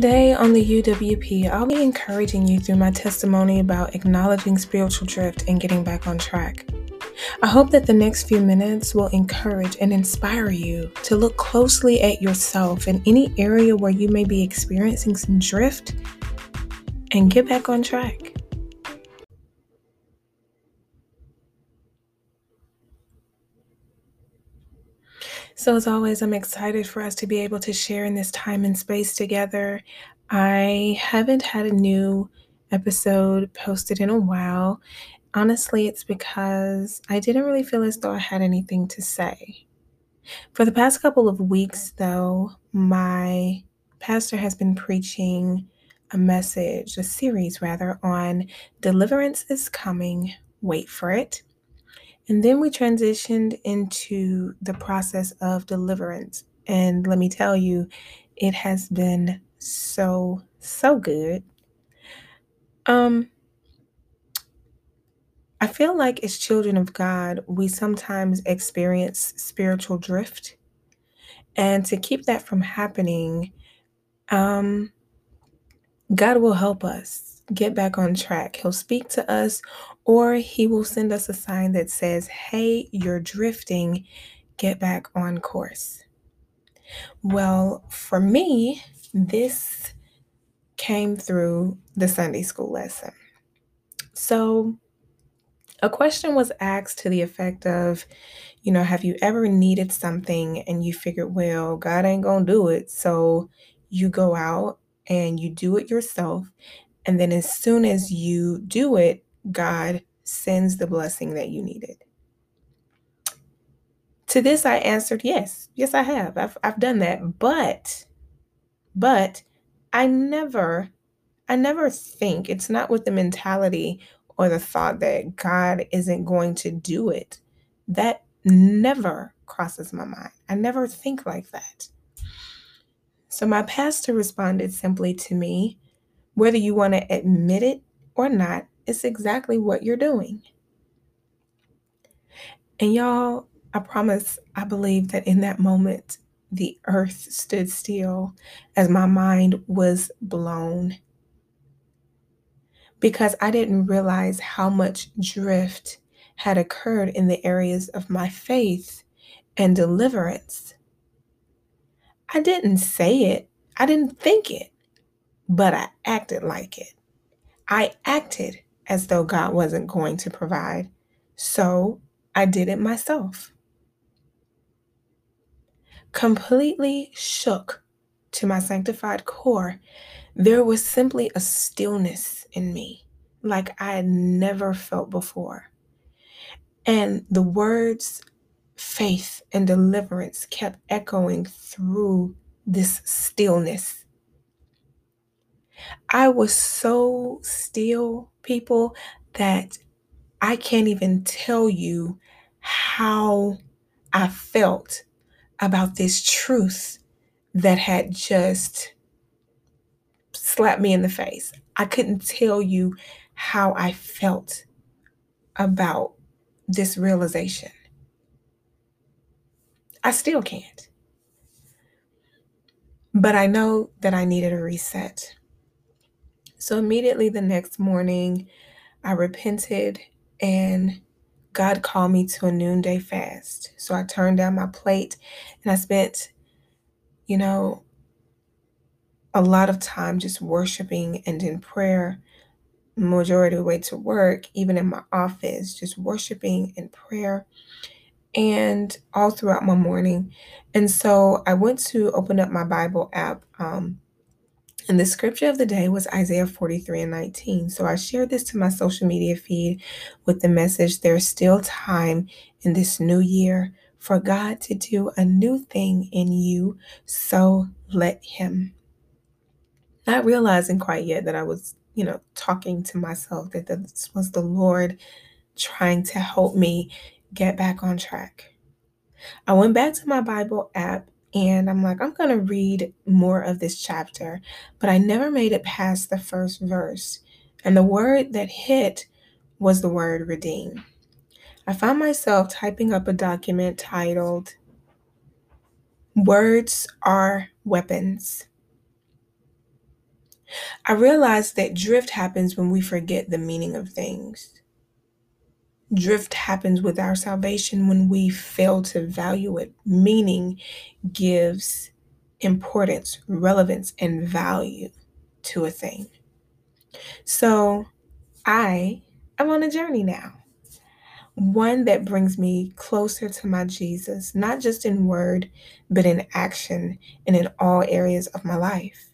Today on the UWP, I'll be encouraging you through my testimony about acknowledging spiritual drift and getting back on track. I hope that the next few minutes will encourage and inspire you to look closely at yourself in any area where you may be experiencing some drift and get back on track. So, as always, I'm excited for us to be able to share in this time and space together. I haven't had a new episode posted in a while. Honestly, it's because I didn't really feel as though I had anything to say. For the past couple of weeks, though, my pastor has been preaching a message, a series rather, on deliverance is coming, wait for it. And then we transitioned into the process of deliverance. And let me tell you, it has been so, so good. Um, I feel like as children of God, we sometimes experience spiritual drift. And to keep that from happening, um, God will help us get back on track. He'll speak to us, or He will send us a sign that says, Hey, you're drifting, get back on course. Well, for me, this came through the Sunday school lesson. So, a question was asked to the effect of, you know, have you ever needed something and you figured, well, God ain't gonna do it. So you go out and you do it yourself. And then as soon as you do it, God sends the blessing that you needed. To this, I answered, yes, yes, I have. I've, I've done that. But, but I never, I never think it's not with the mentality or the thought that God isn't going to do it. That never crosses my mind. I never think like that. So my pastor responded simply to me whether you want to admit it or not, it's exactly what you're doing. And y'all, I promise, I believe that in that moment, the earth stood still as my mind was blown because I didn't realize how much drift had occurred in the areas of my faith and deliverance. I didn't say it, I didn't think it, but I acted like it. I acted as though God wasn't going to provide, so I did it myself. Completely shook to my sanctified core, there was simply a stillness in me like I had never felt before. And the words faith and deliverance kept echoing through this stillness. I was so still, people, that I can't even tell you how I felt about this truth that had just slapped me in the face. I couldn't tell you how I felt about this realization. I still can't. But I know that I needed a reset. So immediately the next morning, I repented and God called me to a noonday fast. So I turned down my plate and I spent, you know, a lot of time just worshiping and in prayer, majority of the way to work, even in my office, just worshiping and prayer and all throughout my morning. And so I went to open up my Bible app. Um, and the scripture of the day was Isaiah 43 and 19. So I shared this to my social media feed with the message there's still time in this new year for God to do a new thing in you. So let Him. Not realizing quite yet that I was, you know, talking to myself, that this was the Lord trying to help me get back on track. I went back to my Bible app and I'm like, I'm going to read more of this chapter, but I never made it past the first verse. And the word that hit was the word redeem. I found myself typing up a document titled Words Are Weapons. I realized that drift happens when we forget the meaning of things. Drift happens with our salvation when we fail to value it. Meaning gives importance, relevance, and value to a thing. So I am on a journey now. One that brings me closer to my Jesus, not just in word, but in action and in all areas of my life.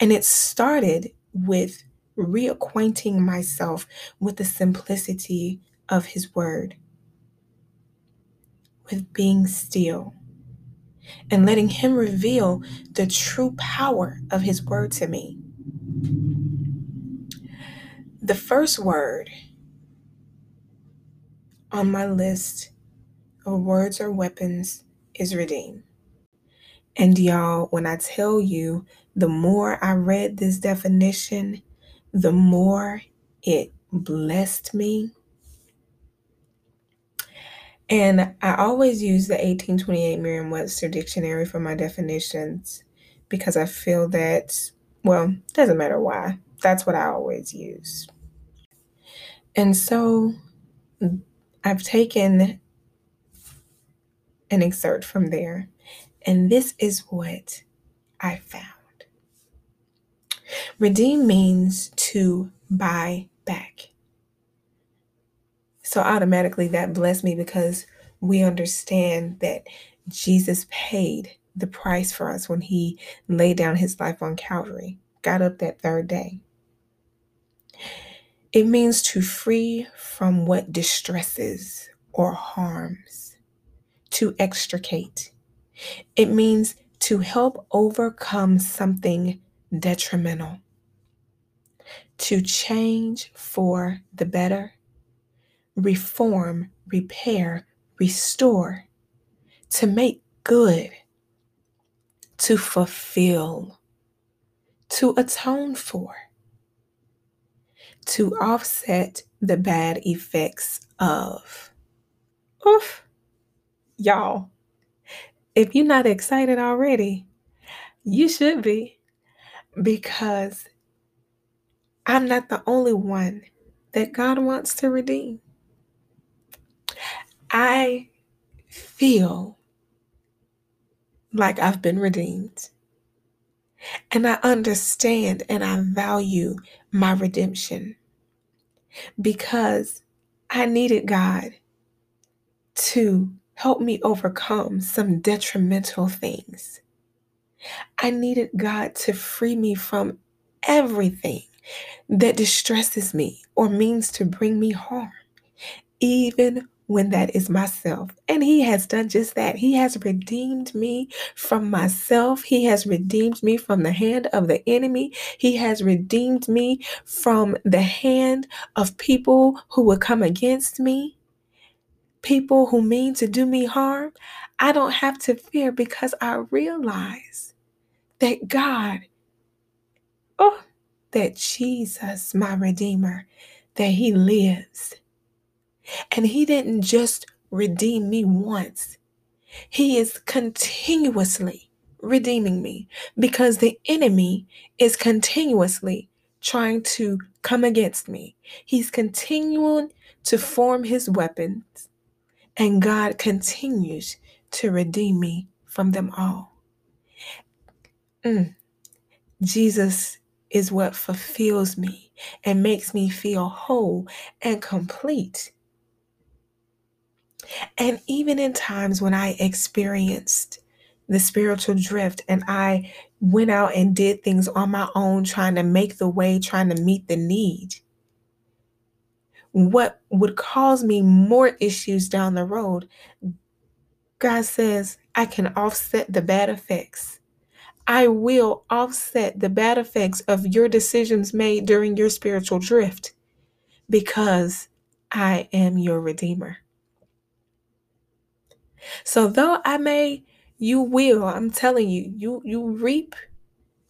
And it started with reacquainting myself with the simplicity of His Word, with being still, and letting Him reveal the true power of His Word to me. The first word on my list of words or weapons is redeem. And y'all, when I tell you, the more I read this definition, the more it blessed me and I always use the 1828 Merriam Webster Dictionary for my definitions because I feel that, well, doesn't matter why. That's what I always use. And so I've taken an excerpt from there, and this is what I found. Redeem means to buy back. So automatically that blessed me because we understand that Jesus paid the price for us when he laid down his life on Calvary, got up that third day. It means to free from what distresses or harms, to extricate. It means to help overcome something detrimental, to change for the better, reform, repair, restore, to make good, to fulfill, to atone for, to offset the bad effects of. Oof, y'all, if you're not excited already, you should be because I'm not the only one that God wants to redeem. I feel like I've been redeemed. And I understand and I value my redemption because I needed God to help me overcome some detrimental things. I needed God to free me from everything that distresses me or means to bring me harm, even when that is myself. And He has done just that. He has redeemed me from myself. He has redeemed me from the hand of the enemy. He has redeemed me from the hand of people who would come against me, people who mean to do me harm. I don't have to fear because I realize that God, oh, that Jesus, my Redeemer, that He lives and He didn't just redeem me once, He is continuously redeeming me because the enemy is continuously trying to come against me. He's continuing to form his weapons, and God continues to redeem me from them all. Mm. Jesus is what fulfills me and makes me feel whole and complete. And even in times when I experienced the spiritual drift and I went out and did things on my own, trying to make the way, trying to meet the need, what would cause me more issues down the road, God says, I can offset the bad effects. I will offset the bad effects of your decisions made during your spiritual drift because I am your Redeemer. So though I may, you will, I'm telling you, you you reap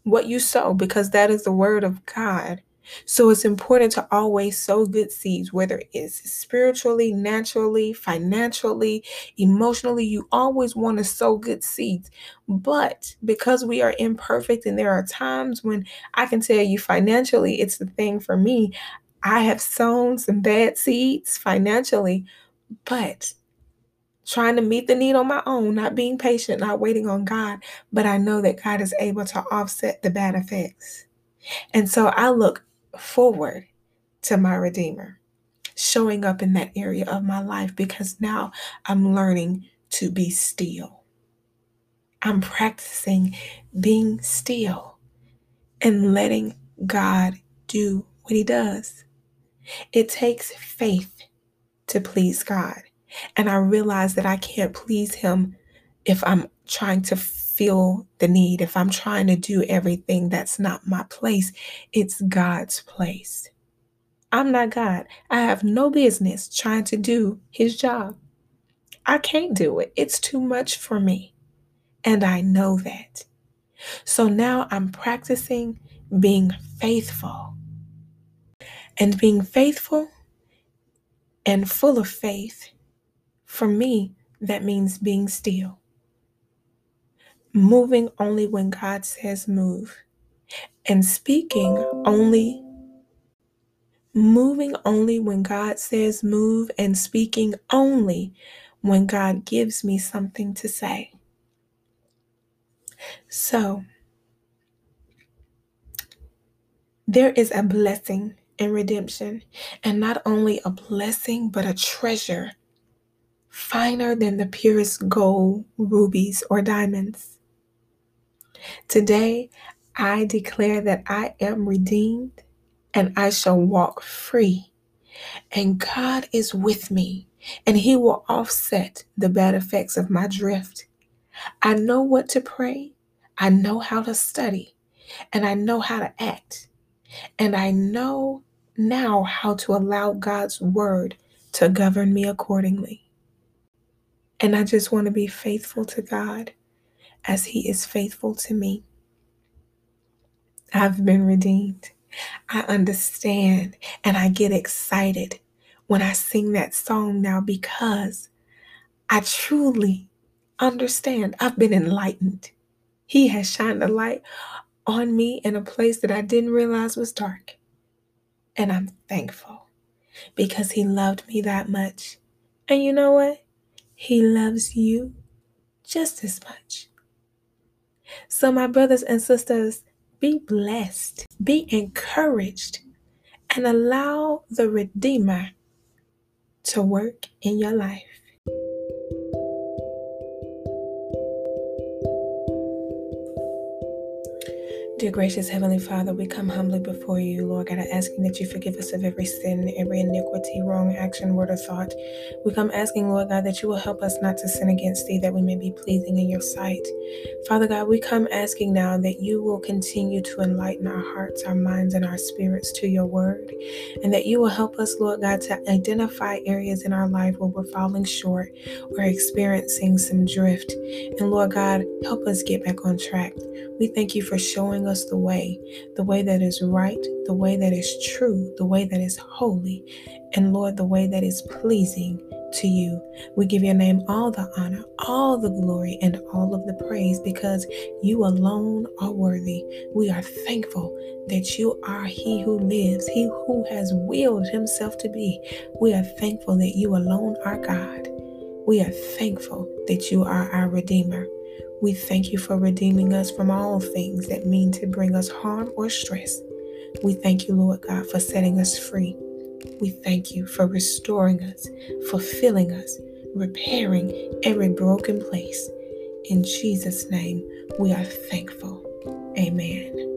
what you sow because that is the word of God. So it's important to always sow good seeds, whether it's spiritually, naturally, financially, emotionally. You always want to sow good seeds. But because we are imperfect, and there are times when I can tell you financially, it's the thing for me. I have sown some bad seeds financially, but trying to meet the need on my own, not being patient, not waiting on God, but I know that God is able to offset the bad effects. And so I look forward to my Redeemer showing up in that area of my life because now I'm learning to be still. I'm practicing being still and letting God do what He does. It takes faith to please God. And I realize that I can't please Him if I'm trying to feel the need, if I'm trying to do everything, that's not my place. It's God's place. I'm not God. I have no business trying to do his job. I can't do it. It's too much for me. And I know that. So now I'm practicing being faithful. And being faithful and full of faith, for me, that means being still. Moving only when God says move, and speaking only, moving only when God says move, and speaking only when God gives me something to say. So, there is a blessing in redemption, and not only a blessing, but a treasure finer than the purest gold, rubies, or diamonds. Today, I declare that I am redeemed and I shall walk free. And God is with me, and He will offset the bad effects of my drift. I know what to pray, I know how to study, and I know how to act. And I know now how to allow God's word to govern me accordingly. And I just want to be faithful to God as He is faithful to me. I've been redeemed. I understand and I get excited when I sing that song now because I truly understand. I've been enlightened. He has shined a light on me in a place that I didn't realize was dark. And I'm thankful because He loved me that much. And you know what? He loves you just as much. So, my brothers and sisters, be blessed, be encouraged, and allow the Redeemer to work in your life. Dear gracious Heavenly Father, we come humbly before you, Lord God, asking that you forgive us of every sin, every iniquity, wrong action, word, or thought. We come asking, Lord God, that you will help us not to sin against thee, that we may be pleasing in your sight. Father God, we come asking now that you will continue to enlighten our hearts, our minds, and our spirits to your word, and that you will help us, Lord God, to identify areas in our life where we're falling short or experiencing some drift. And Lord God, help us get back on track. We thank you for showing us the way, the way that is right, the way that is true, the way that is holy, and Lord, the way that is pleasing to you. We give your name all the honor, all the glory, and all of the praise because you alone are worthy. We are thankful that you are He who lives, He who has willed Himself to be. We are thankful that you alone are God. We are thankful that you are our Redeemer. We thank you for redeeming us from all things that mean to bring us harm or stress. We thank you, Lord God, for setting us free. We thank you for restoring us, fulfilling us, repairing every broken place. In Jesus' name, we are thankful. Amen.